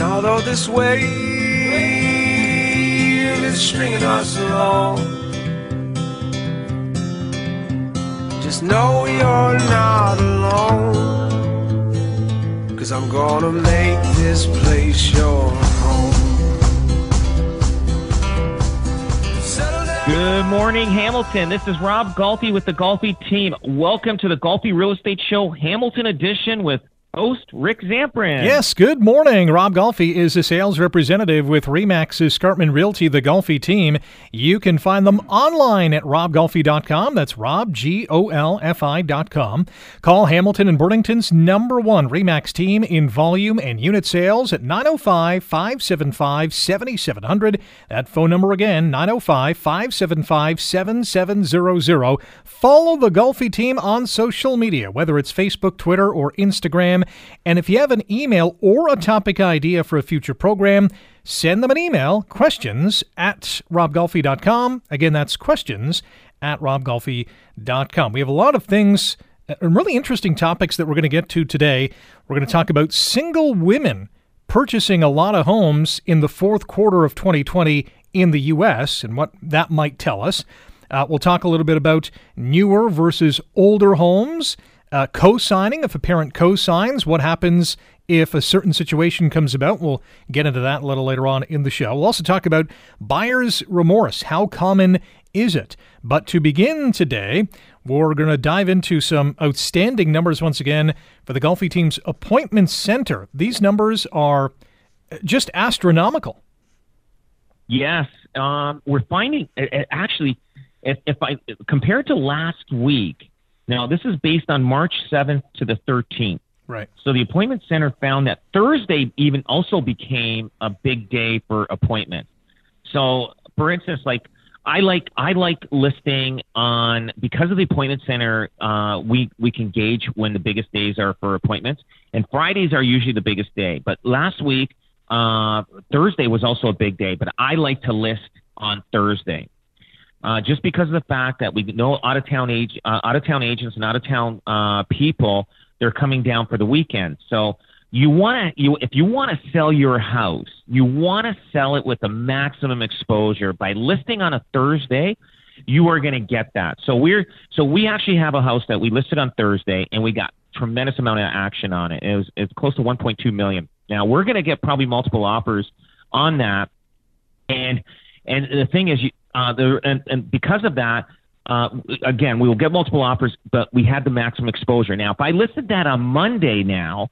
And although this wave is stringing us along, just know you're not alone. Cause I'm gonna make this place your home. Good morning, Hamilton. This is Rob Golfi with the Golfi team. Welcome to the Golfi Real Estate Show, Hamilton edition with host Rick Zamperin. Yes, good morning. Rob Golfi is a sales representative with Remax Escarpment Realty, the Golfi team. You can find them online at robgolfi.com. That's Rob, G O L F I.com. Call Hamilton and Burlington's number one Remax team in volume and unit sales at 905 575 7700. That phone number again, 905 575 7700. Follow the Golfi team on social media, whether it's Facebook, Twitter, or Instagram. And if you have an email or a topic idea for a future program, send them an email, questions at robgolfi.com. Again, that's questions at robgolfi.com. We have a lot of things, and really interesting topics that we're going to get to today. We're going to talk about single women purchasing a lot of homes in the fourth quarter of 2020 in the U.S. and what that might tell us. Uh, we'll talk a little bit about newer versus older homes, uh, co signing. If a parent co signs, what happens if a certain situation comes about? We'll get into that a little later on in the show. We'll also talk about buyer's remorse. How common is it? But to begin today, we're going to dive into some outstanding numbers once again for the Golfi team's appointment center. These numbers are just astronomical. Yes, um, we're finding actually, if, if I compared to last week. Now, this is based on March 7th to the 13th. Right. So the appointment center found that Thursday even also became a big day for appointments. So, for instance, like I like I like listing on because of the appointment center. Uh, we we can gauge when the biggest days are for appointments, and Fridays are usually the biggest day. But last week, uh, Thursday was also a big day. But I like to list on Thursday. Uh, just because of the fact that we know out of town age, uh, out of town agents and out of town uh, people, they're coming down for the weekend. So you want to, you if you want to sell your house, you want to sell it with the maximum exposure by listing on a Thursday. You are going to get that. So we're so we actually have a house that we listed on Thursday, and we got tremendous amount of action on it. It was it's close to 1.2 million. Now we're going to get probably multiple offers on that, and and the thing is, you, uh, there and, and because of that, uh, again, we will get multiple offers, but we had the maximum exposure. Now, if I listed that on Monday now,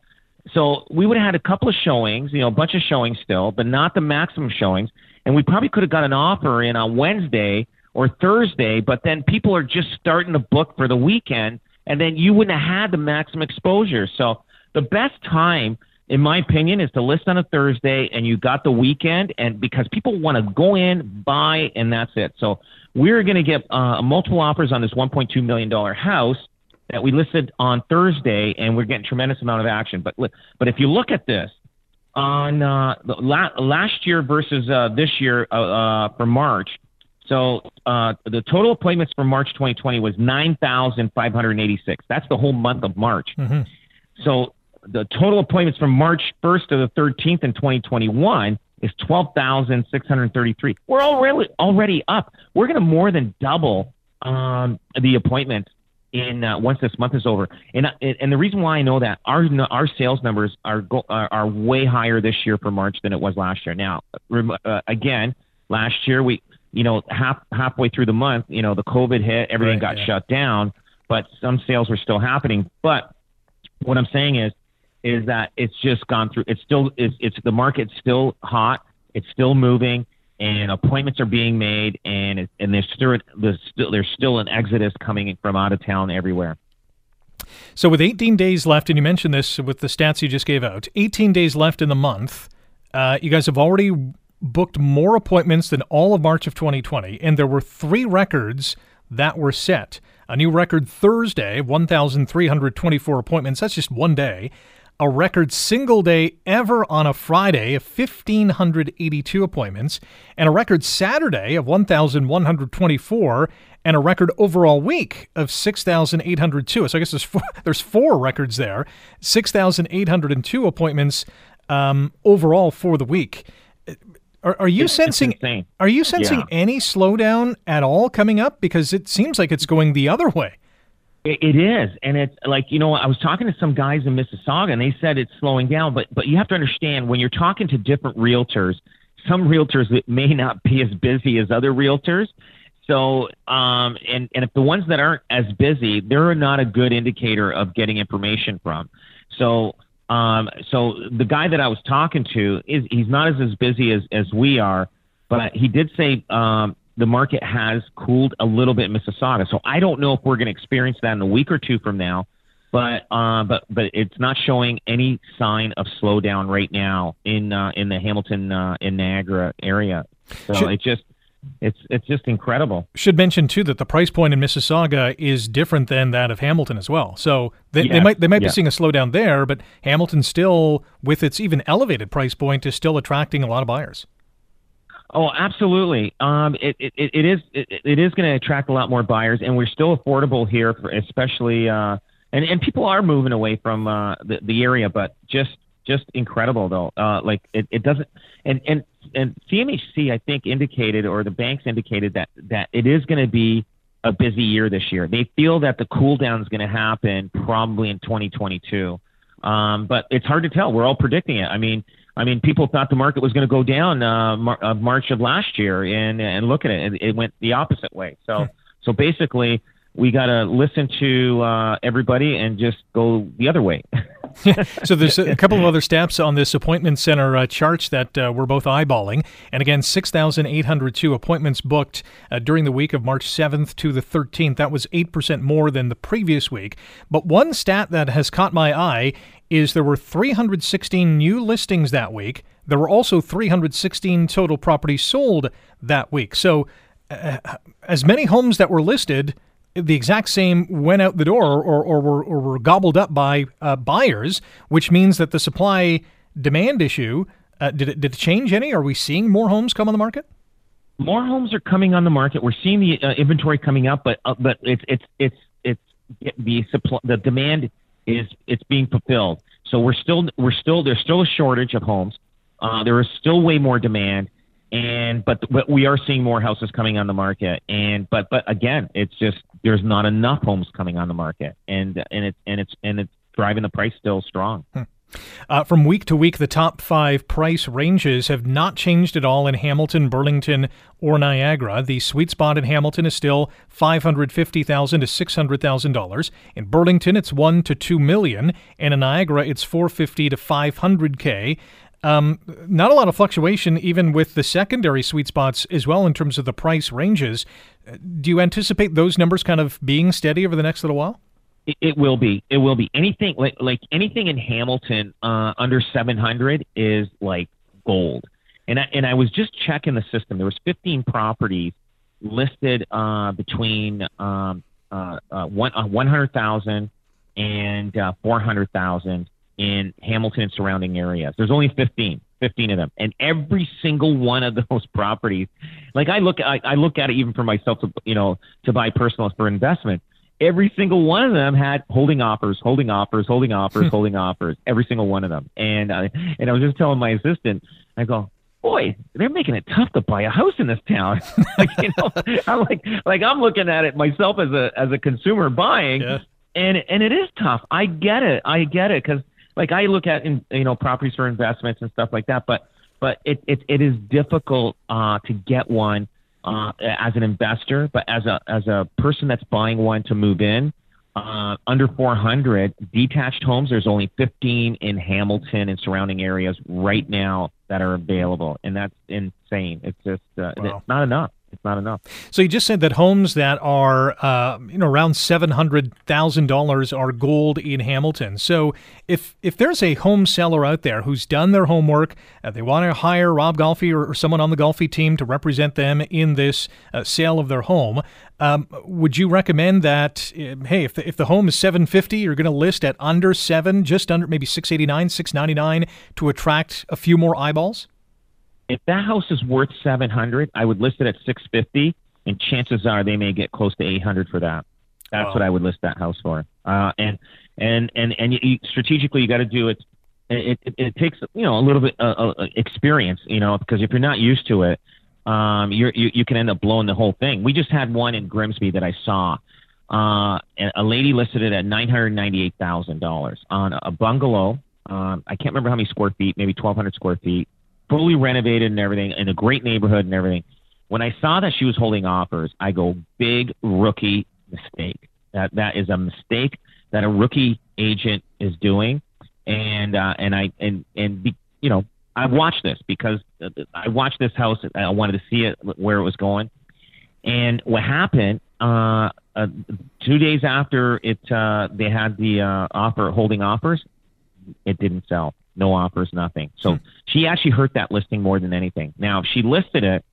so we would have had a couple of showings, you know, a bunch of showings still, but not the maximum showings, and we probably could have got an offer in on Wednesday or Thursday, but then people are just starting to book for the weekend, and then you wouldn't have had the maximum exposure. So the best time in my opinion, is to list on a Thursday and you got the weekend, and because people want to go in, buy, and that's it. So we're going to get uh, multiple offers on this $1.2 million house that we listed on Thursday, and we're getting tremendous amount of action. But but if you look at this on uh, la- last year versus uh, this year uh, uh, for March, so uh, the total appointments for March 2020 was 9,586. That's the whole month of March. Mm-hmm. So the total appointments from March 1st to the 13th in 2021 is 12,633. We're already already up. We're going to more than double um, the appointments in uh, once this month is over. And and the reason why I know that our our sales numbers are go, are, are way higher this year for March than it was last year. Now, uh, again, last year we you know half halfway through the month, you know, the COVID hit, everything Right, got yeah. shut down, but some sales were still happening. But what I'm saying is is that it's just gone through. It's still it's, it's the market's still hot. It's still moving, and appointments are being made, and it, and there's still there's still there's still an exodus coming from out of town everywhere. So with 18 days left, and you mentioned this with the stats you just gave out, 18 days left in the month. Uh, you guys have already booked more appointments than all of March of 2020, and there were three records that were set. A new record Thursday, 1,324 appointments. That's just one day. A record single day ever on a Friday of 1,582 appointments, and a record Saturday of 1,124, and a record overall week of 6,802. So I guess there's four, there's four records there. 6,802 appointments um, overall for the week. Are, are you It's- it's sensing? insane. Are you sensing Yeah. any slowdown at all coming up? Because it seems like it's going the other way. It, is, and it's like you know, I was talking to some guys in Mississauga, and they said it's slowing down. But but you have to understand when you're talking to different realtors, some realtors that may not be as busy as other realtors. So um, and and if the ones that aren't as busy, they're not a good indicator of getting information from. So um, so the guy that I was talking to is he's not as as busy as as we are, but he did say um, the market has cooled a little bit in Mississauga. So I don't know if we're going to experience that in a week or two from now. But uh, but but it's not showing any sign of slowdown right now in uh, in the Hamilton uh, in Niagara area. So Should- it just it's it's just incredible. Should mention too that the price point in Mississauga is different than that of Hamilton as well. So they, they might they might be seeing a slowdown there, but Hamilton still, with its even elevated price point, is still attracting a lot of buyers. Oh, absolutely. Um, it, it, it is it, it is going to attract a lot more buyers, and we're still affordable here, for especially uh, and and people are moving away from uh, the the area, but just just incredible though. Uh, like it, it doesn't and and and CMHC I think indicated or the banks indicated that that it is going to be a busy year this year. They feel that the cool down is going to happen probably in 2022. Um, but it's hard to tell. We're all predicting it. I mean, I mean, people thought the market was going to go down uh, Mar- uh, March of last year, and and look at it, it, it went the opposite way. So so basically, we got to listen to uh, everybody and just go the other way. So there's a couple of other steps on this appointment center uh, charts that uh, we're both eyeballing. And again, 6,802 appointments booked uh, during the week of March 7th to the 13th. That was 8% more than the previous week. But one stat that has caught my eye is there were 316 new listings that week. There were also 316 total properties sold that week. So uh, as many homes that were listed the exact same went out the door or, or, were, or were gobbled up by uh, buyers, which means that the supply demand issue uh, did it did it change any? Are we seeing more homes come on the market? More homes are coming on the market. We're seeing the uh, inventory coming up, but uh, but it's it's it's it's the supply the demand is it's being fulfilled. So we're still we're still there's still a shortage of homes. Uh, there is still way more demand, and but but we are seeing more houses coming on the market. And but but again, it's just there's not enough homes coming on the market, and and it's and it's and it's driving the price still strong. Uh, from week to week, the top five price ranges have not changed at all in Hamilton, Burlington, or Niagara. The sweet spot in Hamilton is still five hundred fifty thousand to six hundred thousand dollars. In Burlington, it's one to two million, and in Niagara, it's four fifty to five hundred k. Um, not a lot of fluctuation, even with the secondary sweet spots as well, in terms of the price ranges. Uh, Do you anticipate those numbers kind of being steady over the next little while? It, will be. It will be. Anything like like anything in Hamilton uh, under 700 is like gold. And I, and I was just checking the system. There was 15 properties listed uh, between um, uh, uh, one uh, 100,000 and uh, 400,000 in Hamilton and surrounding areas. There's only 15. 15 of them and every single one of those properties like i look I, I look at it even for myself to you know to buy personal for investment every single one of them had holding offers, holding offers, holding offers, holding offers, every single one of them. And I, and I was just telling my assistant, I go, boy, they're making it tough to buy a house in this town. like, you know, I'm like, like I'm looking at it myself as a, as a consumer buying Yeah. and, and it is tough. I get it. I get it. Cause like I look at, in, you know, properties for investments and stuff like that, but, but it, it, it is difficult, uh, to get one uh, as an investor, but as a as a person that's buying one to move in, uh, under 400 detached homes. There's only 15 in Hamilton and surrounding areas right now that are available, and that's insane. It's just uh, Wow. it's not enough. It's not enough. So you just said that homes that are uh, you know around seven hundred thousand dollars are gold in Hamilton. So if if there's a home seller out there who's done their homework, uh, they want to hire Rob Golfi or, or, someone on the Golfi team to represent them in this uh, sale of their home, um, would you recommend that? Uh, hey, if the, if the home is seven fifty, you're going to list at under seven, just under maybe six eighty nine, six ninety nine to attract a few more eyeballs if that house is worth 700, I would list it at 650, and chances are they may get close to 800 for that. That's wow. what I would list that house for. Uh, and and and and you, strategically, you got to do it. It, it. it takes you know a little bit uh, uh, experience, you know, because if you're not used to it, um, you're, you you can end up blowing the whole thing. We just had one in Grimsby that I saw. Uh, a lady listed it at nine hundred ninety-eight thousand dollars on a bungalow. Um, I can't remember how many square feet, maybe twelve hundred square feet fully renovated and everything in a great neighborhood and everything. When I saw that she was holding offers, I go, big rookie mistake. That that is a mistake that a rookie agent is doing, and uh, and I and and be, you know I watched this because I watched this house. I wanted to see it where it was going, and what happened uh, uh, two days after it uh, they had the uh, offer holding offers, it didn't sell no offers, nothing. So hmm. she actually hurt that listing more than anything. Now, if she listed it,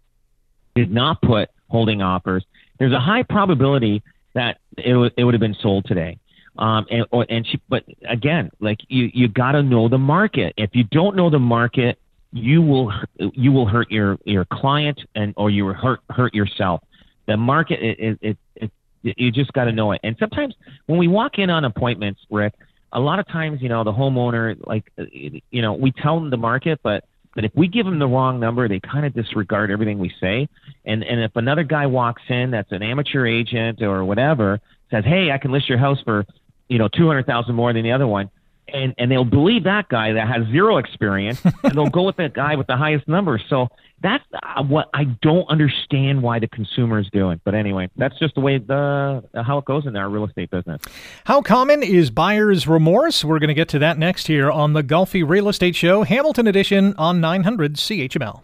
did not put holding offers, there's a high probability that it, w- it would have been sold today. Um, and, or, and she, but again, like you, you got to know the market. If you don't know the market, you will, you will hurt your, your client and, or you will hurt, hurt yourself. The market, it, it, it, it you just got to know it. And sometimes when we walk in on appointments, Rick, a lot of times, you know, the homeowner, like, uh, you know, we tell them the market, but but if we give them the wrong number, they kind of disregard everything we say. And and if another guy walks in that's an amateur agent or whatever says, "Hey, I can list your house for, you know, two hundred thousand more than the other one," and and they'll believe that guy that has zero experience, and they'll go with that guy with the highest number. So that's uh, what I don't understand why the consumer is doing. But anyway, that's just the way the how it goes in our real estate business. How common is buyer's remorse? We're going to get to that next here on the Golfi Real Estate Show, Hamilton Edition on 900 CHML.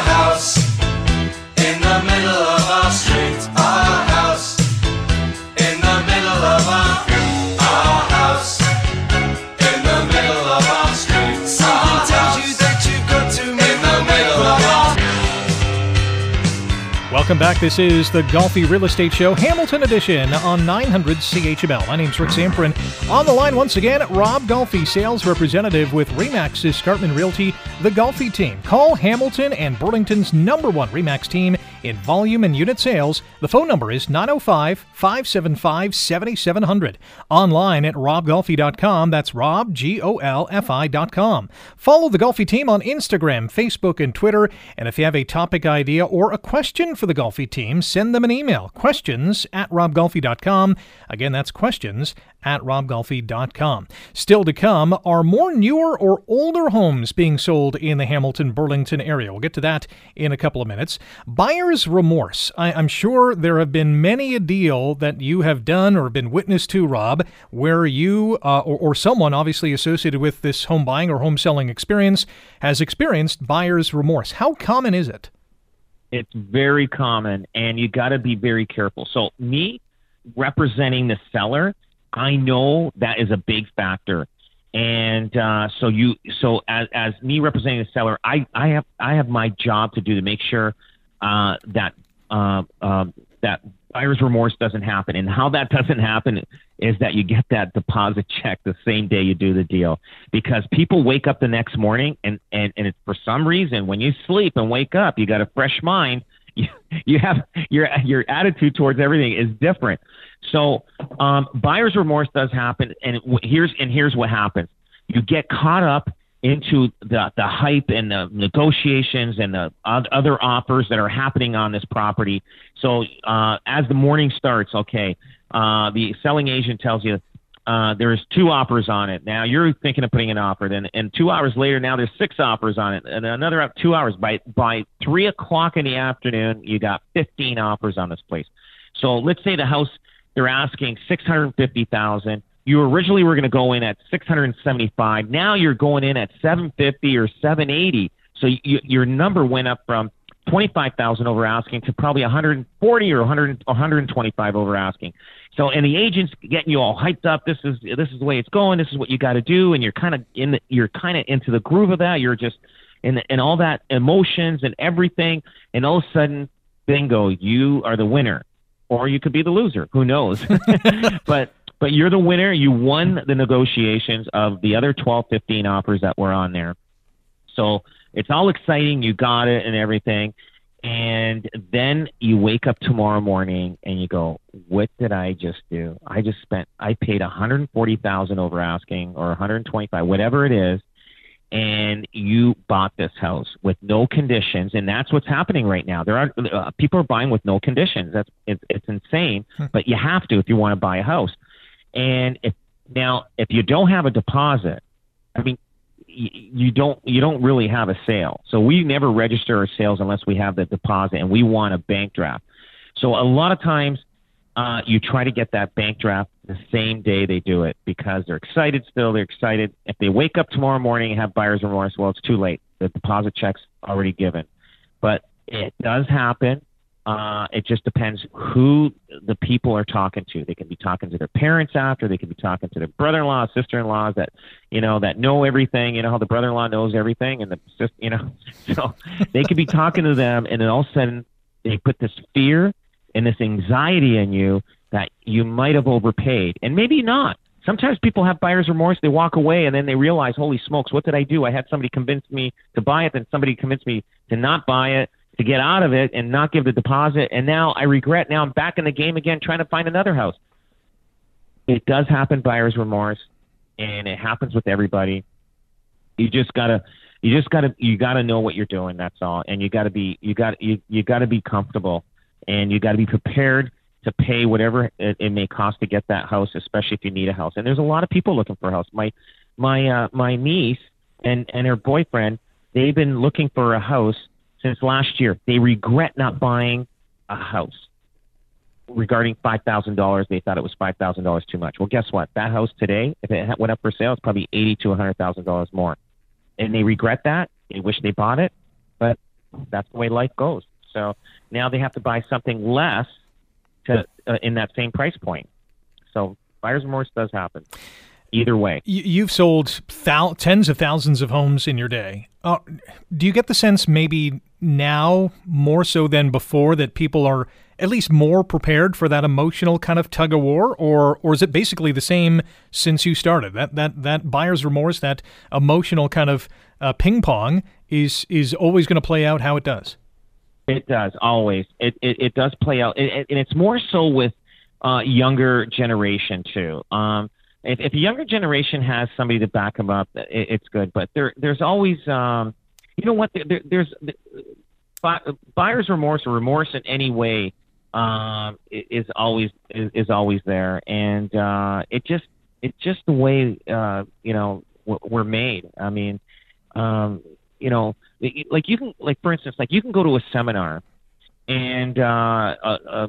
Welcome back. This is the Golfi Real Estate Show, Hamilton Edition on 900 CHML. My name's Rick Zamperin. On the line once again, Rob Golfi, sales representative with Remax Escarpment Realty, the Golfi team. Call Hamilton and Burlington's number one Remax team in volume and unit sales. The phone number is 905 575 7700. Online at robgolfi.com. That's rob, G O L F I.com. Follow the Golfi team on Instagram, Facebook, and Twitter. And if you have a topic idea or a question for the Golfi team, send them an email questions at robgolfi.com. Again, that's questions at robgolfi.com. Still to come are more newer or older homes being sold in the Hamilton Burlington area. We'll get to that in a couple of minutes. Buyer's remorse. I, am sure there have been many a deal that you have done or been witness to, Rob, where you uh, or, or someone obviously associated with this home buying or home selling experience has experienced buyer's remorse. How common is it? It's very common, and you got to be very careful. So, me representing the seller, I know that is a big factor. And uh, so you, so as, as me representing the seller, I, I have I have my job to do to make sure uh, that uh, um, that buyer's remorse doesn't happen. And how that doesn't happen is that you get that deposit check the same day you do the deal. Because people wake up the next morning and, and, and it's for some reason when you sleep and wake up, you got a fresh mind. You, you have your your attitude towards everything is different. So um, buyer's remorse does happen, and here's and here's what happens: you get caught up into the the hype and the negotiations and the other offers that are happening on this property. So uh, as the morning starts, okay, uh, the selling agent tells you, uh, there's two offers on it. Now you're thinking of putting an offer. Then, and two hours later, now there's six offers on it, and another two hours. By by three o'clock in the afternoon, you got 15 offers on this place. So let's say the house they're asking 650,000. You originally were going to go in at 675. Now you're going in at 750 or 780. So you, your number went up from 25,000 over asking to probably 140 or 100, 125 over asking. So, and the agent's getting you all hyped up. This is this is the way it's going. This is what you got to do, and you're kind of in the, you're kind of into the groove of that. You're just in and all that emotions and everything, and all of a sudden, bingo, you are the winner, or you could be the loser. Who knows? but but you're the winner. You won the negotiations of the other 12, 15 offers that were on there. So it's all exciting. You got it and everything. And then you wake up tomorrow morning and you go, "What did I just do? I just spent. I paid 140,000 over asking, or 125, whatever it is, and you bought this house with no conditions, and that's what's happening right now. There are uh, people are buying with no conditions. That's it's, it's insane, hmm. but you have to if you want to buy a house. And if now if you don't have a deposit, I mean, you don't you don't really have a sale. So we never register our sales unless we have the deposit and we want a bank draft. So a lot of times uh, you try to get that bank draft the same day they do it because they're excited still. They're excited. If they wake up tomorrow morning and have buyer's remorse, well, it's too late. The deposit check's already given. But it does happen. Uh, it just depends who the people are talking to. They can be talking to their parents after. They can be talking to their brother-in-law, sister-in-laws that you know that know everything. You know how the brother-in-law knows everything, and the you know, so they could be talking to them, and then all of a sudden they put this fear and this anxiety in you that you might have overpaid, and maybe not. Sometimes people have buyer's remorse. They walk away and then they realize, holy smokes, what did I do? I had somebody convince me to buy it, then somebody convinced me to not buy it to get out of it and not give the deposit. And now I regret. Now I'm back in the game again, trying to find another house. It does happen, buyer's remorse, and it happens with everybody. You just gotta, you just gotta, you gotta know what you're doing. That's all, and you gotta be, you got, you, you gotta be comfortable, and you gotta be prepared to pay whatever it, it may cost to get that house, especially if you need a house. And there's a lot of people looking for a house. My, my, uh, my niece and and her boyfriend, they've been looking for a house since last year. They regret not buying a house. Regarding five thousand dollars, they thought it was five thousand dollars too much. Well, guess what? That house today, if it went up for sale, it's probably eighty to a hundred thousand dollars more, and they regret that. They wish they bought it, but that's the way life goes. So now they have to buy something less to uh, in that same price point. So buyer's remorse does happen either way. You've sold thou- tens of thousands of homes in your day. Uh, do you get the sense maybe now more so than before that people are at least more prepared for that emotional kind of tug of war, or or is it basically the same since you started? That that that buyer's remorse, that emotional kind of uh, ping pong, is is always going to play out how it does. It does always. It it, it does play out, it, it, and it's more so with uh, younger generation too. Um, if, if a younger generation has somebody to back them up, it, it's good. But there there's always um, you know what? There, there's buyer's remorse or remorse in any way um, is always is, is always there, and uh, it just it's just the way uh, you know we're made. I mean, um, you know, like you can like for instance, like you can go to a seminar and uh, uh, uh,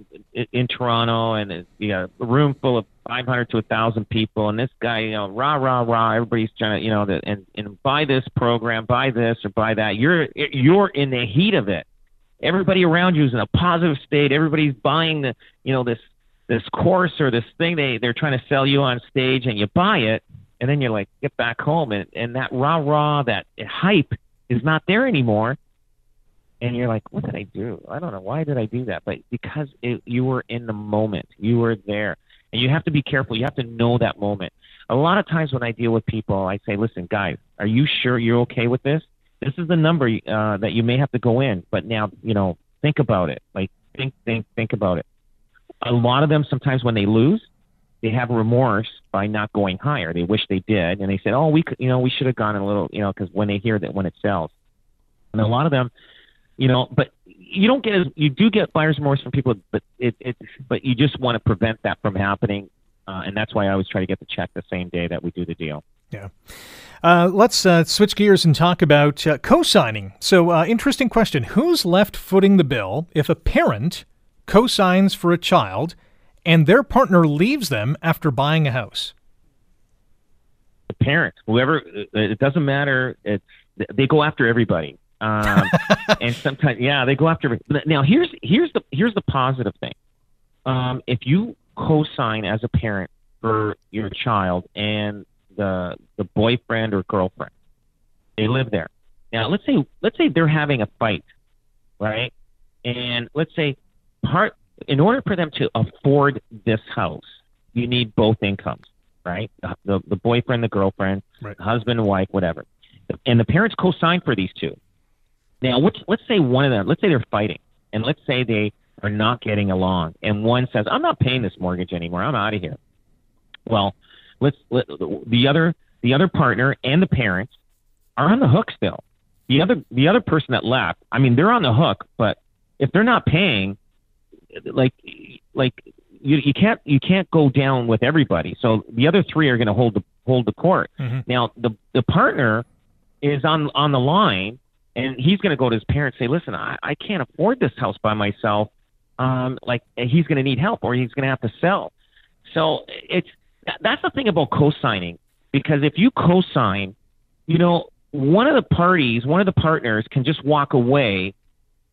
in Toronto, and you know, a room full of 500 to 1,000 people, and this guy, you know, rah rah rah, everybody's trying to, you know, the, and and buy this program, buy this or buy that. You're you're in the heat of it. Everybody around you is in a positive state. Everybody's buying the, you know, this this course or this thing they they're trying to sell you on stage, and you buy it, and then you're like, get back home, and and that rah rah, that hype is not there anymore and you're like, what did I do? I don't know. Why did I do that? But because it, you were in the moment, you were there. And you have to be careful. You have to know that moment. A lot of times when I deal with people, I say, listen, guys, are you sure you're okay with this? This is the number uh, that you may have to go in. But now, you know, think about it. Like, think, think, think about it. A lot of them, sometimes when they lose, they have remorse by not going higher. They wish they did. And they said, oh, we could, you know, we should have gone a little, you know, because when they hear that when it sells. And a lot of them, you know, but you don't get as you do get buyer's remorse from people, but it, it but you just want to prevent that from happening uh, and that's why I always try to get the check the same day that we do the deal. Yeah. Uh, let's uh, switch gears and talk about uh, co signing. So, uh, interesting question Who's left footing the bill if a parent co signs for a child and their partner leaves them after buying a house? The parent, whoever, uh, it doesn't matter. It's they go after everybody, um, and sometimes, yeah, they go after. Now, here's here's the here's the positive thing. Um, if you co-sign as a parent for your child and the the boyfriend or girlfriend. They live there. Now let's say let's say they're having a fight, right? And let's say part in order for them to afford this house, you need both incomes, right? The the, boyfriend, the girlfriend, Right. husband wife, whatever. And the parents co-sign for these two. Now, let's let's say one of them, let's say they're fighting, and let's say they are not getting along, and one says, "I'm not paying this mortgage anymore. I'm out of here." Well, let's let, the other the other partner and the parents are on the hook still. The other the other person that left, I mean, they're on the hook, but if they're not paying, like like you you can't you can't go down with everybody. So the other three are going to hold the hold the court. Mhm. Now the the partner is on on the line, and he's going to go to his parents and say, "Listen, I, I can't afford this house by myself. Um, like he's going to need help, or he's going to have to sell." So it's that's the thing about co-signing because if you co-sign, you know, one of the parties, one of the partners can just walk away,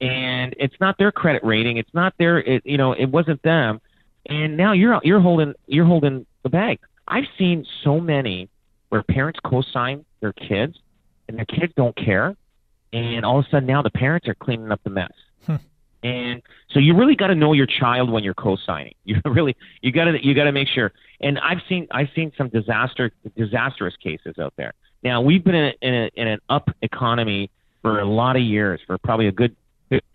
and it's not their credit rating, it's not their, it, you know, it wasn't them, and now you're you're holding you're holding the bag. I've seen so many where parents co-sign their kids, and their kids don't care, and all of a sudden now the parents are cleaning up the mess. Hmm. And so you really got to know your child when you're co-signing. You really you got to you got to make sure. And I've seen I've seen some disaster disastrous cases out there. Now we've been in, a, in, a, in an up economy for a lot of years, for probably a good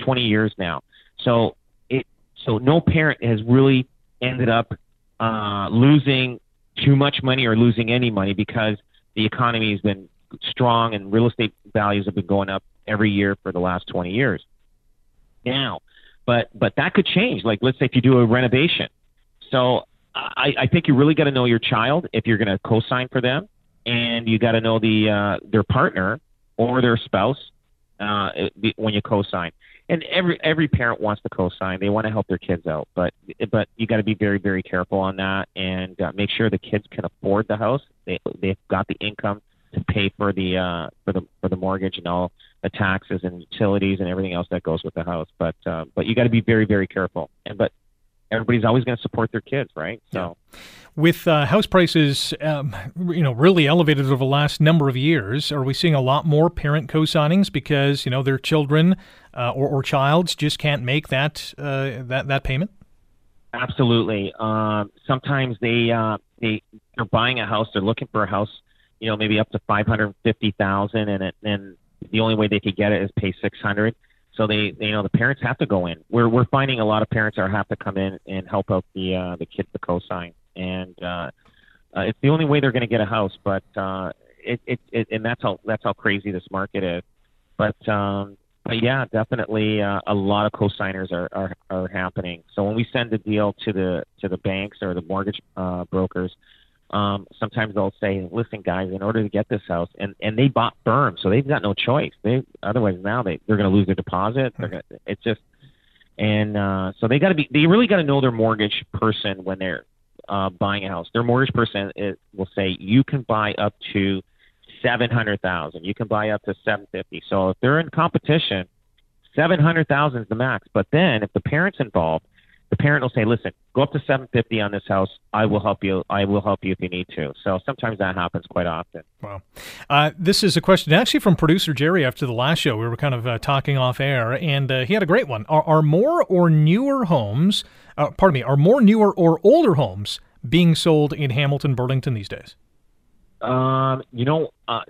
20 years now. So it so no parent has really ended up uh, losing too much money or losing any money because the economy has been strong and real estate values have been going up every year for the last 20 years. Now, but but that could change. Like let's say if you do a renovation. So I, I think you really got to know your child if you're going to co-sign for them, and you got to know the uh, their partner or their spouse uh, when you co-sign. And every every parent wants to co-sign; they want to help their kids out, but but you got to be very very careful on that and uh, make sure the kids can afford the house. They they've got the income to pay for the uh, for the for the mortgage and all the taxes and utilities and everything else that goes with the house. But uh, but you got to be very very careful. And but everybody's always going to support their kids, right? So With uh, house prices, um, you know, really elevated over the last number of years, are we seeing a lot more parent co-signings because you know their children uh, or, or childs just can't make that uh, that that payment? absolutely. Um, sometimes they uh, they they're buying a house, they're looking for a house, you know, maybe up to five hundred fifty thousand, and it, and the only way they could get it is pay six hundred. So they, they, you know, the parents have to go in. We're we're finding a lot of parents are have to come in and help out the uh, the kids to co-sign, and uh, uh, it's the only way they're going to get a house. But uh, it, it it and that's how that's how crazy this market is. But um, but yeah, definitely uh, a lot of co-signers are, are are happening. So when we send a deal to the to the banks or the mortgage uh, brokers, um, sometimes they'll say, "Listen, guys, in order to get this house, and and they bought firm, so they've got no choice. They otherwise now they they're going to lose their deposit. They're gonna, it's just and uh, so they got to be they really got to know their mortgage person when they're uh, buying a house. Their mortgage person is, will say you can buy up to seven hundred thousand. You can buy up to seven fifty. So if they're in competition, seven hundred thousand is the max. But then if the parent's involved, the parent will say, "Listen, go up to seven fifty on this house. I will help you. I will help you if you need to." So sometimes that happens quite often. Wow. Uh, this is a question actually from producer Jerry after the last show. We were kind of uh, talking off air, and uh, he had a great one. Are, are more or newer homes, uh, pardon me, are more newer or older homes being sold in Hamilton, Burlington these days? Um, you know, uh,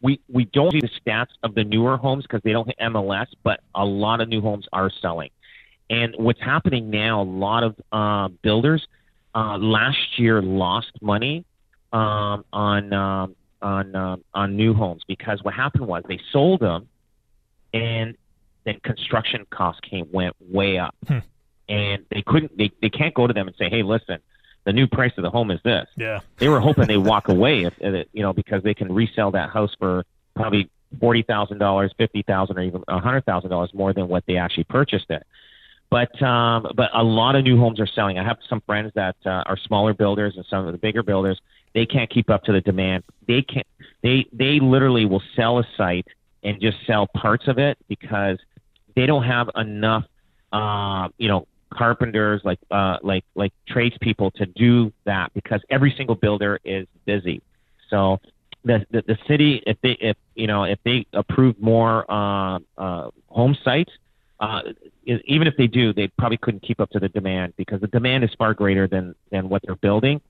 we we don't see the stats of the newer homes because they don't hit MLS, but a lot of new homes are selling. And what's happening now, a lot of uh, builders uh, last year lost money um, on um, on um, on new homes because what happened was they sold them, and then construction costs came went way up, Hmm. and they couldn't they, they can't go to them and say, hey, listen, the new price of the home is this. Yeah. They were hoping they walk away if, if you know because they can resell that house for probably forty thousand dollars, fifty thousand, or even a hundred thousand dollars more than what they actually purchased it. But um, but a lot of new homes are selling. I have some friends that uh, are smaller builders and some of the bigger builders. They can't keep up to the demand. They can't. They they literally will sell a site and just sell parts of it because they don't have enough. Uh, you know, carpenters like uh, like like tradespeople to do that because every single builder is busy. So the, the the city if they if you know if they approve more uh, uh, home sites uh, even if they do, they probably couldn't keep up to the demand because the demand is far greater than than what they're building.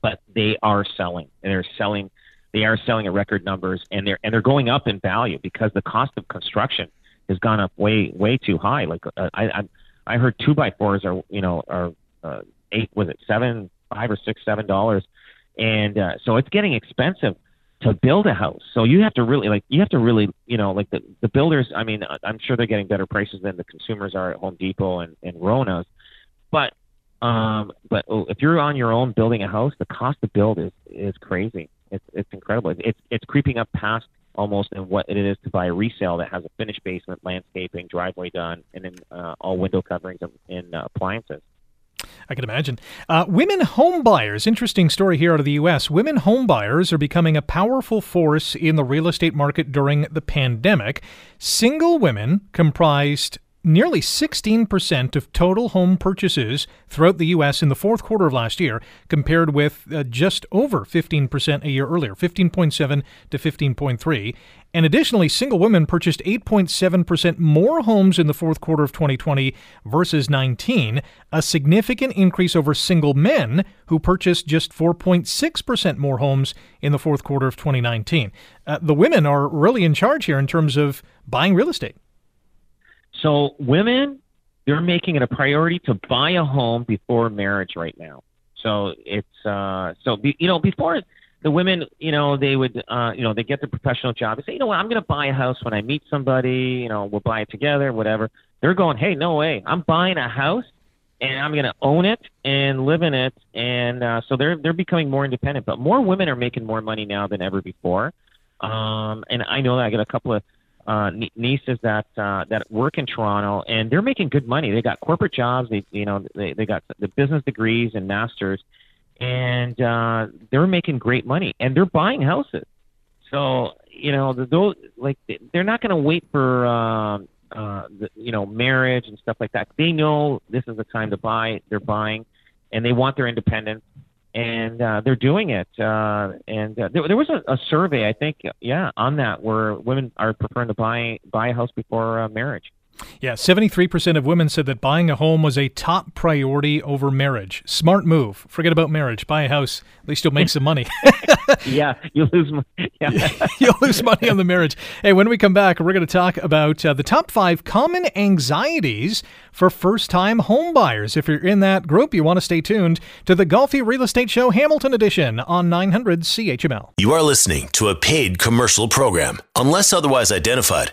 But they are selling, and they're selling. They are selling at record numbers, and they're and they're going up in value because the cost of construction has gone up way way too high. Like uh, I, I I heard two by fours are you know are uh, eight was it seven five or six seven dollars, and uh, so it's getting expensive to build a house. So you have to really like you have to really you know like the the builders. I mean, I'm sure they're getting better prices than the consumers are at Home Depot and and Rona's, but um, but oh, if you're on your own building a house, the cost to build is is crazy. It's it's incredible. It's it's creeping up past almost in what it is to buy a resale that has a finished basement, landscaping, driveway done, and then uh, all window coverings and, and uh, appliances. I can imagine. Uh, women home buyers. Interesting story here out of the U.S. Women home buyers are becoming a powerful force in the real estate market during the pandemic. Single women comprised nearly 16% of total home purchases throughout the U.S. in the fourth quarter of last year, compared with uh, just over 15% a year earlier, 15.7 to 15.3. And additionally, single women purchased 8.7% more homes in the fourth quarter of 2020 versus 19, a significant increase over single men who purchased just 4.6% more homes in the fourth quarter of 2019. Uh, the women are really in charge here in terms of buying real estate. So women, they're making it a priority to buy a home before marriage right now. So it's uh, so be, you know before the women, you know, they would, uh, you know, they get the professional job. They say, you know what, I'm going to buy a house when I meet somebody. You know, we'll buy it together, whatever. They're going, hey, no way, I'm buying a house and I'm going to own it and live in it. And uh, so they're they're becoming more independent. But more women are making more money now than ever before. Um, and I know that I got a couple of uh, nieces that uh, that work in Toronto, and they're making good money. They got corporate jobs. They you know they they got the business degrees and masters, and uh, they're making great money, and they're buying houses. So you know those like they're not going to wait for uh, uh, the, you know marriage and stuff like that. They know this is the time to buy. They're buying, and they want their independence and uh, they're doing it. Uh, and uh, there, there was a, a survey, I think, yeah, on that where women are preferring to buy buy a house before uh, marriage. Yeah, 73% of women said that buying a home was a top priority over marriage. Smart move. Forget about marriage. Buy a house. At least you'll make some money. yeah, you lose money. Yeah. you'll lose money on the marriage. Hey, when we come back, we're going to talk about uh, the top five common anxieties for first time home buyers. If you're in that group, you want to stay tuned to the Golfi Real Estate Show Hamilton Edition on 900 CHML. You are listening to a paid commercial program. Unless otherwise identified,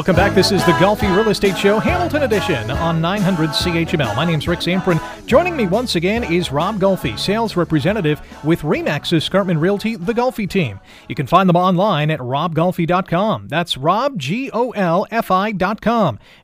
Welcome back. This is the Golfi Real Estate Show Hamilton Edition on 900 CHML. My name's Rick Zamperin. Joining me once again is Rob Golfi, sales representative with Remax Escarpment Realty, the Golfi team. You can find them online at robgolfi.com. That's rob. And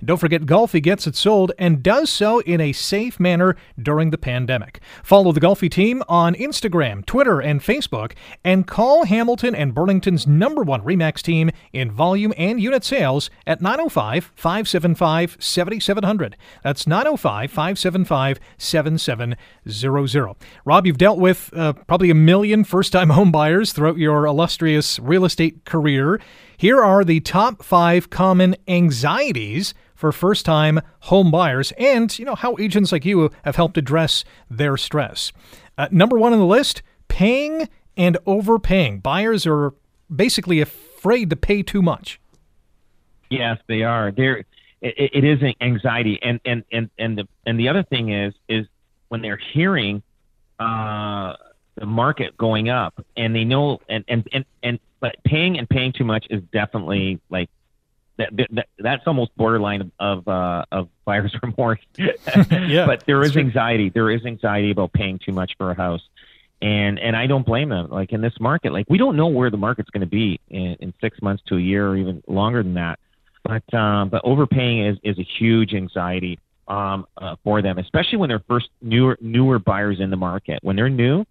don't forget, Golfi gets it sold and does so in a safe manner during the pandemic. Follow the Golfi team on Instagram, Twitter, and Facebook, and call Hamilton and Burlington's number one Remax team in volume and unit sales at 905 575 7700. That's 905 575 7700. Rob, you've dealt with uh, probably a million first time home buyers throughout your illustrious real estate career. Here are the top five common anxieties for first-time home buyers and, you know, how agents like you have helped address their stress. Uh, number 1 on the list, paying and overpaying. Buyers are basically afraid to pay too much. Yes, they are. There, it, it is anxiety, and and and and the and the other thing is is when they're hearing uh, the market going up, and they know, and and and and but paying and paying too much is definitely like that, that that's almost borderline of uh, of buyer's remorse. yeah, but there is anxiety. There is anxiety about paying too much for a house, and and I don't blame them. Like in this market, like we don't know where the market's going to be in, in six months to a year or even longer than that. But um, but overpaying is is a huge anxiety um, uh, for them, especially when they're first newer newer buyers in the market. When they're new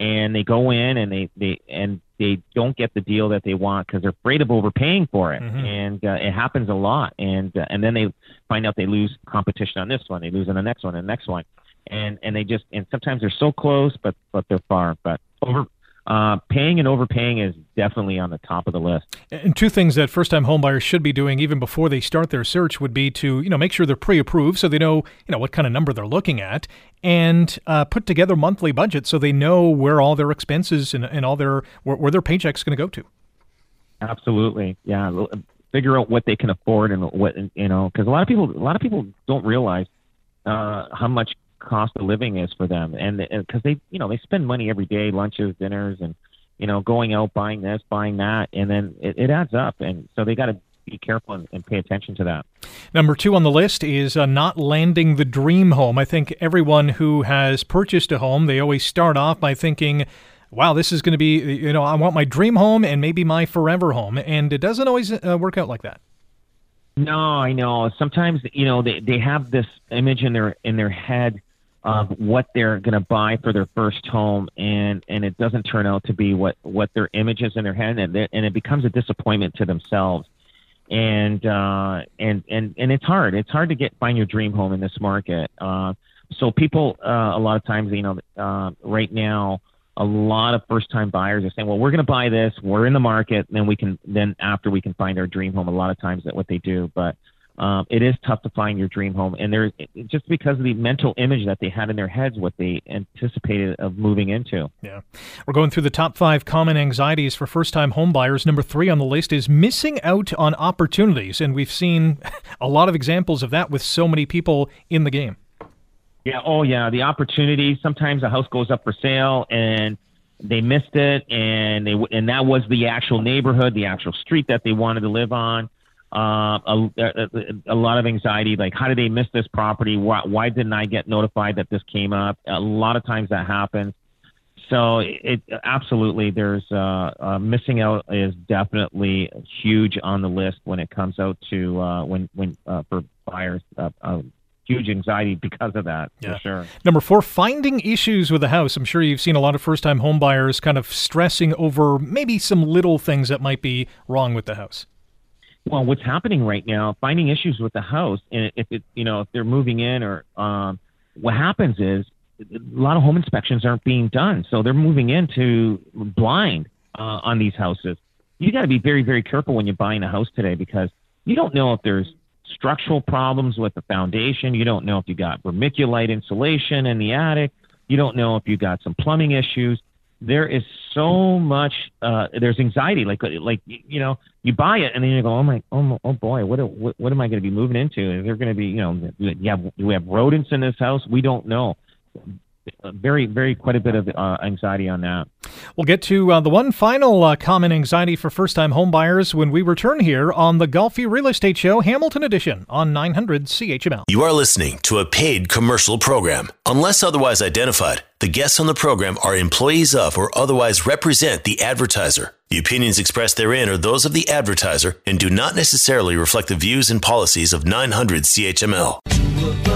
and they go in and they they and they don't get the deal that they want because they're afraid of overpaying for it, mm-hmm. and uh, it happens a lot. And uh, and then they find out they lose competition on this one, they lose on the next one, and the next one, and and they just and sometimes they're so close, but but they're far. But over uh, paying and overpaying is definitely on the top of the list. And two things that first-time homebuyers should be doing even before they start their search would be to you know make sure they're pre-approved so they know you know what kind of number they're looking at, and uh, put together monthly budgets so they know where all their expenses and, and all their where, where their paycheck's going to go to. Absolutely, yeah. Figure out what they can afford and what you know because a lot of people a lot of people don't realize uh, how much cost of living is for them, and because they, you know, they spend money every day, lunches, dinners, and you know, going out buying this, buying that, and then it, it adds up, and so they got to be careful and, and, pay attention to that. Number two on the list is uh, not landing the dream home. I think everyone who has purchased a home, they always start off by thinking, wow, this is going to be, you know, I want my dream home and maybe my forever home. And it doesn't always uh, work out like that. No, I know. Sometimes, you know, they, they have this image in their in their head of what they're going to buy for their first home, and and it doesn't turn out to be what what their image is in their head, and and it becomes a disappointment to themselves. And uh, and and and it's hard. It's hard to get find your dream home in this market. Uh, so people, uh, a lot of times, you know, uh, right now, a lot of first time buyers are saying, well, we're going to buy this. We're in the market. Then we can, then after we can find our dream home. A lot of times that what they do, but um, it is tough to find your dream home. And there's just because of the mental image that they had in their heads, what they anticipated of moving into. Yeah. We're going through the top five common anxieties for first time home buyers. Number three on the list is missing out on opportunities. And we've seen a lot of examples of that with so many people in the game. Yeah. Oh, yeah. The opportunity. Sometimes a house goes up for sale and they missed it, and they and that was the actual neighborhood, the actual street that they wanted to live on uh, a, a, a, lot of anxiety, like how did they miss this property? Why, why didn't I get notified that this came up? A lot of times that happens. So it absolutely there's uh, uh, missing out is definitely huge on the list when it comes out to uh, when when uh, for buyers. Uh, uh, huge anxiety because of that yeah. for sure. Number four, finding issues with the house. I'm sure you've seen a lot of first time home buyers kind of stressing over maybe some little things that might be wrong with the house. Well, what's happening right now, finding issues with the house, and if it, you know, if they're moving in, or um, what happens is a lot of home inspections aren't being done, so they're moving into blind uh, on these houses. You got to be very, very careful when you're buying a house today because you don't know if there's structural problems with the foundation. You don't know if you got vermiculite insulation in the attic. You don't know if you got some plumbing issues there is so much uh there's anxiety like like you know you buy it and then you go oh my oh, oh boy what, what what am i going to be moving into? Is there going to be you know yeah do we have rodents in this house? We don't know very, very quite a bit of uh, anxiety on that. We'll get to uh, the one final uh, common anxiety for first time homebuyers when we return here on the Golfi Real Estate Show, Hamilton Edition on 900 CHML. You are listening to a paid commercial program. Unless otherwise identified, the guests on the program are employees of or otherwise represent the advertiser. The opinions expressed therein are those of the advertiser and do not necessarily reflect the views and policies of 900 CHML.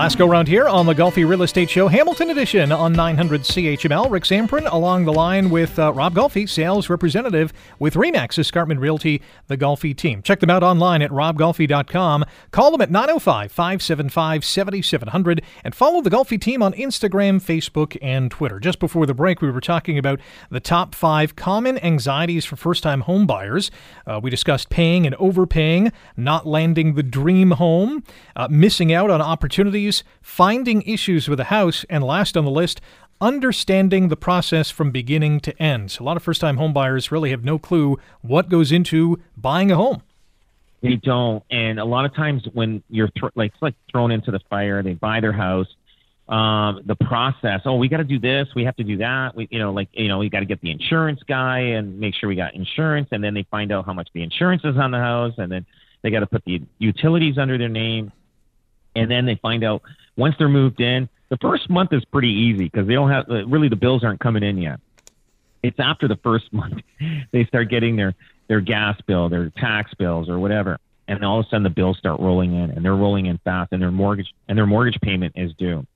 Last go round here on the Golfi Real Estate Show, Hamilton Edition on 900 CHML. Rick Zamperin along the line with uh, Rob Golfi, sales representative with Remax Escarpment Realty, the Golfi team. Check them out online at robgolfi.com. Call them at 905 575 7700 and follow the Golfi team on Instagram, Facebook, and Twitter. Just before the break, we were talking about the top five common anxieties for first time home buyers. Uh, we discussed paying and overpaying, not landing the dream home, uh, missing out on opportunities finding issues with a house, and last on the list, understanding the process from beginning to end. So a lot of first time homebuyers really have no clue what goes into buying a home. They don't, and a lot of times when you're th- like like thrown into the fire, they buy their house. Um, the process. Oh, we got to do this. We have to do that. We, you know, like you know, we got to get the insurance guy and make sure we got insurance, and then they find out how much the insurance is on the house, and then they got to put the utilities under their name and then they find out once they're moved in. The first month is pretty easy because they don't have uh, really the bills aren't coming in yet. It's after the first month they start getting their their gas bill, their tax bills, or whatever, and all of a sudden the bills start rolling in, and they're rolling in fast, and their mortgage and their mortgage payment is due.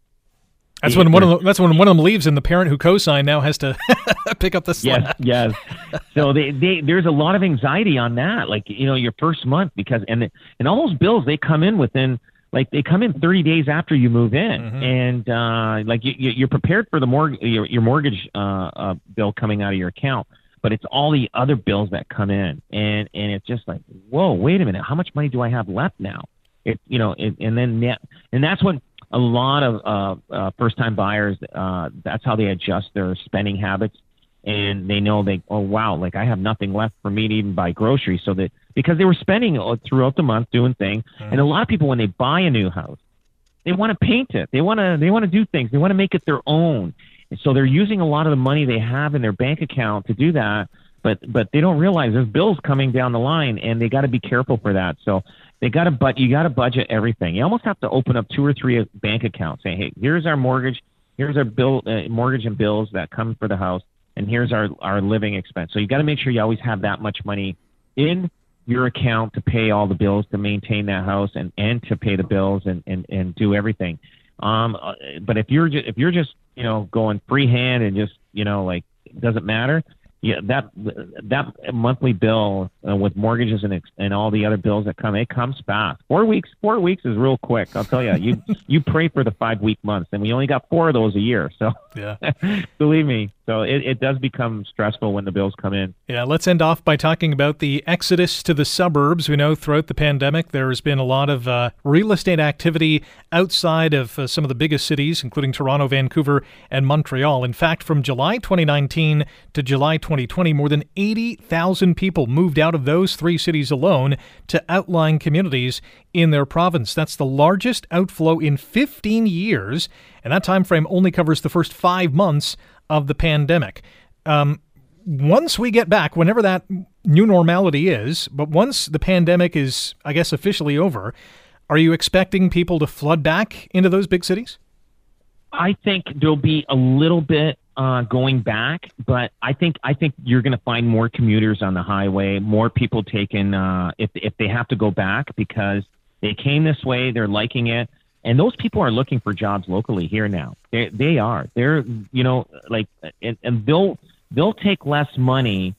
That's when one of them, that's when one of them leaves, and the parent who co-signed now has to pick up the slack. Yes, yes. so they, they, there's a lot of anxiety on that, like you know, your first month because and and all those bills they come in within like they come in 30 days after you move in mm-hmm. and uh like you, you're prepared for the mortgage your, your mortgage uh, uh bill coming out of your account but it's all the other bills that come in and and it's just like whoa wait a minute how much money do i have left now it you know it, and then that and that's when a lot of uh, uh first time buyers uh that's how they adjust their spending habits and they know they oh wow like i have nothing left for me to even buy groceries so that because they were spending throughout the month doing things. Mm. and a lot of people when they buy a new house they want to paint it. They want to they want to do things. They want to make it their own. And so they're using a lot of the money they have in their bank account to do that. But but they don't realize there's bills coming down the line and they got to be careful for that. So they got to but you got to budget everything. You almost have to open up two or three bank accounts saying hey here's our mortgage. Here's our bill uh, mortgage and bills that come for the house. And here's our, our living expense. So you got to make sure you always have that much money in your account to pay all the bills, to maintain that house, and, and to pay the bills and, and, and do everything. Um, uh, but if you're just, if you're just you know going freehand and just you know like it doesn't matter, yeah, that that monthly bill uh, with mortgages and and all the other bills that come, it comes fast. Four weeks, four weeks is real quick. I'll tell you. You you pray for the five week months, and we only got four of those a year. So yeah, believe me. So it, it does become stressful when the bills come in. Yeah, let's end off by talking about the exodus to the suburbs. We know throughout the pandemic there has been a lot of uh, real estate activity outside of uh, some of the biggest cities, including Toronto, Vancouver, and Montreal. In fact, from July 2019 to July 2020, more than 80,000 people moved out of those three cities alone to outlying communities in their province. That's the largest outflow in 15 years, and that time frame only covers the first five months of the pandemic. Um, once we get back, whenever that new normality is, but once the pandemic is, I guess, officially over, are you expecting people to flood back into those big cities? I think there'll be a little bit uh, going back, but I think I think you're going to find more commuters on the highway, more people taking uh, if if they have to go back because they came this way, they're liking it, and those people are looking for jobs locally here now. They they are. They're you know like and, and they'll they'll take less money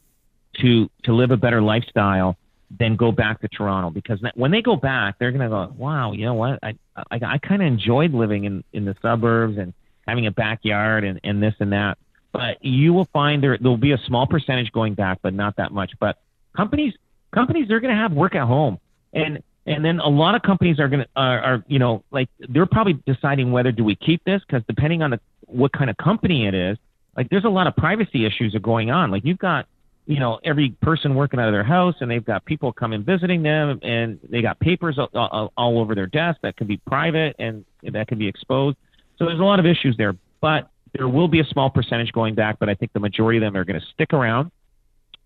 to to live a better lifestyle than go back to Toronto because when they go back, they're gonna go, wow, you know what? I I, I kind of enjoyed living in in the suburbs and having a backyard and and this and that. But you will find there there'll be a small percentage going back, but not that much. But companies companies they're gonna have work at home and and then a lot of companies are gonna are, are you know like they're probably deciding whether do we keep this because depending on the what kind of company it is, like there's a lot of privacy issues are going on. Like you've got you know every person working out of their house and they've got people coming visiting them and they got papers all, all, all over their desk that can be private and that can be exposed. So there's a lot of issues there, but there will be a small percentage going back, but I think the majority of them are going to stick around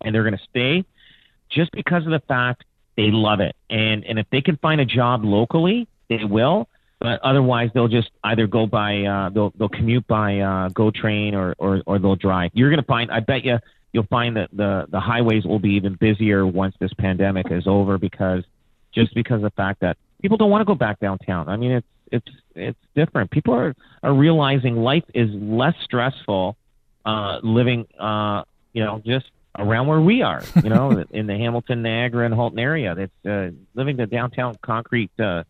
and they're going to stay just because of the fact they love it. And and if they can find a job locally, they will. But otherwise, they'll just either go by uh, they'll they'll commute by uh, GO train or, or or they'll drive. You're gonna find. I bet you you'll find that the the highways will be even busier once this pandemic is over because just because of the fact that people don't want to go back downtown. I mean, it's it's it's different. People are are realizing life is less stressful uh, living, uh, you know, just around where we are, you know, in the Hamilton, Niagara, and Halton area. That's uh, living the downtown concrete uh,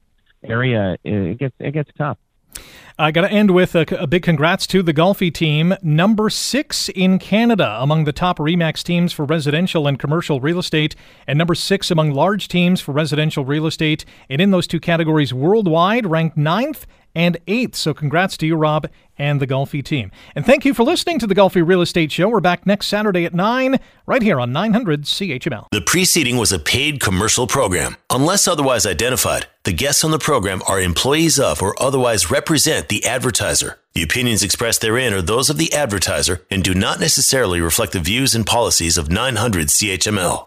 area. It gets it gets tough. I got to end with a, a, big congrats to the Golfi team, number six in Canada among the top REMAX teams for residential and commercial real estate, and number six among large teams for residential real estate. And in those two categories worldwide, ranked ninth and eighth. So congrats to you, Rob, and the Golfi team. And thank you for listening to the Golfi Real Estate Show. We're back next Saturday at 9, right here on 900 CHML. The preceding was a paid commercial program. Unless otherwise identified, the guests on the program are employees of or otherwise represent the advertiser. The opinions expressed therein are those of the advertiser and do not necessarily reflect the views and policies of 900 CHML.